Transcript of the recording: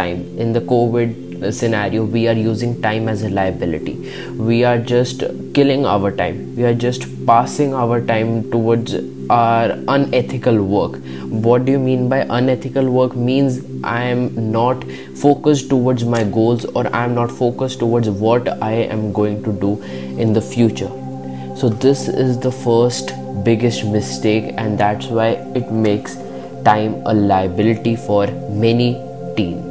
time. In the covid scenario we are using time as a liability. We are just killing our time. We are just passing our time towards our unethical work. What do you mean by unethical work? Means i am not focused towards my goals or i am not focused towards what i am going to do in the future. So this is the first biggest mistake and that's why it makes time a liability for many teams.